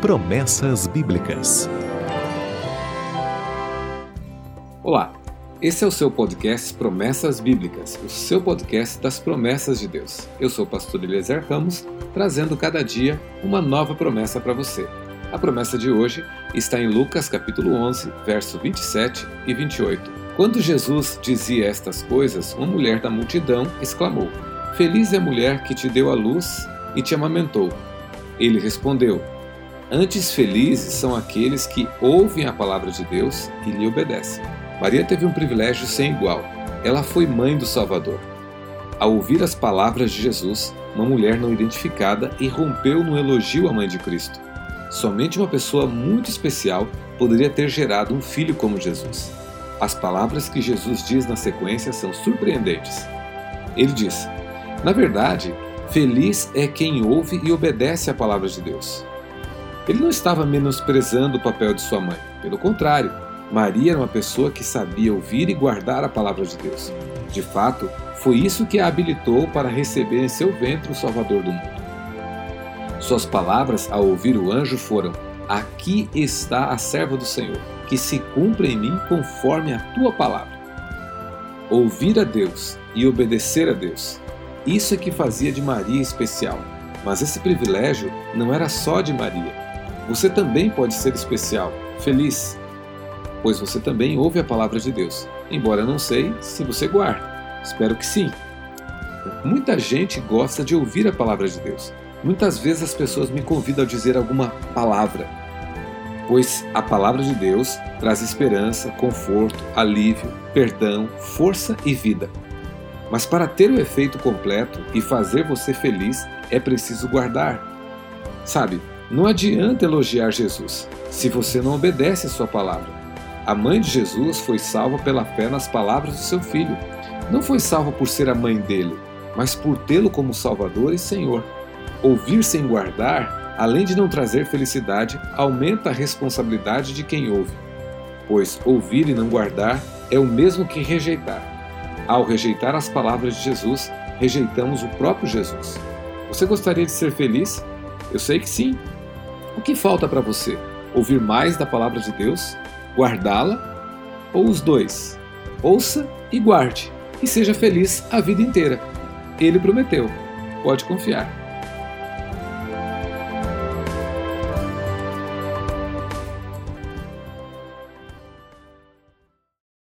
Promessas Bíblicas. Olá, esse é o seu podcast Promessas Bíblicas, o seu podcast das promessas de Deus. Eu sou o pastor Eliezer Ramos, trazendo cada dia uma nova promessa para você. A promessa de hoje está em Lucas capítulo 11, verso 27 e 28. Quando Jesus dizia estas coisas, uma mulher da multidão exclamou: Feliz é a mulher que te deu a luz e te amamentou. Ele respondeu: Antes felizes são aqueles que ouvem a palavra de Deus e lhe obedecem. Maria teve um privilégio sem igual. Ela foi mãe do Salvador. Ao ouvir as palavras de Jesus, uma mulher não identificada irrompeu no elogio à mãe de Cristo. Somente uma pessoa muito especial poderia ter gerado um filho como Jesus. As palavras que Jesus diz na sequência são surpreendentes. Ele diz: Na verdade, feliz é quem ouve e obedece à palavra de Deus. Ele não estava menosprezando o papel de sua mãe. Pelo contrário, Maria era uma pessoa que sabia ouvir e guardar a palavra de Deus. De fato, foi isso que a habilitou para receber em seu ventre o Salvador do mundo. Suas palavras ao ouvir o anjo foram: Aqui está a serva do Senhor, que se cumpra em mim conforme a tua palavra. Ouvir a Deus e obedecer a Deus. Isso é que fazia de Maria especial. Mas esse privilégio não era só de Maria. Você também pode ser especial, feliz, pois você também ouve a palavra de Deus, embora não sei se você guarda. Espero que sim. Muita gente gosta de ouvir a palavra de Deus. Muitas vezes as pessoas me convidam a dizer alguma palavra, pois a palavra de Deus traz esperança, conforto, alívio, perdão, força e vida. Mas para ter o efeito completo e fazer você feliz, é preciso guardar. Sabe, não adianta elogiar Jesus se você não obedece a sua palavra. A mãe de Jesus foi salva pela fé nas palavras do seu filho. Não foi salva por ser a mãe dele, mas por tê-lo como Salvador e Senhor. Ouvir sem guardar, além de não trazer felicidade, aumenta a responsabilidade de quem ouve. Pois ouvir e não guardar é o mesmo que rejeitar. Ao rejeitar as palavras de Jesus, rejeitamos o próprio Jesus. Você gostaria de ser feliz? Eu sei que sim. O que falta para você? Ouvir mais da palavra de Deus? Guardá-la? Ou os dois? Ouça e guarde, e seja feliz a vida inteira. Ele prometeu. Pode confiar.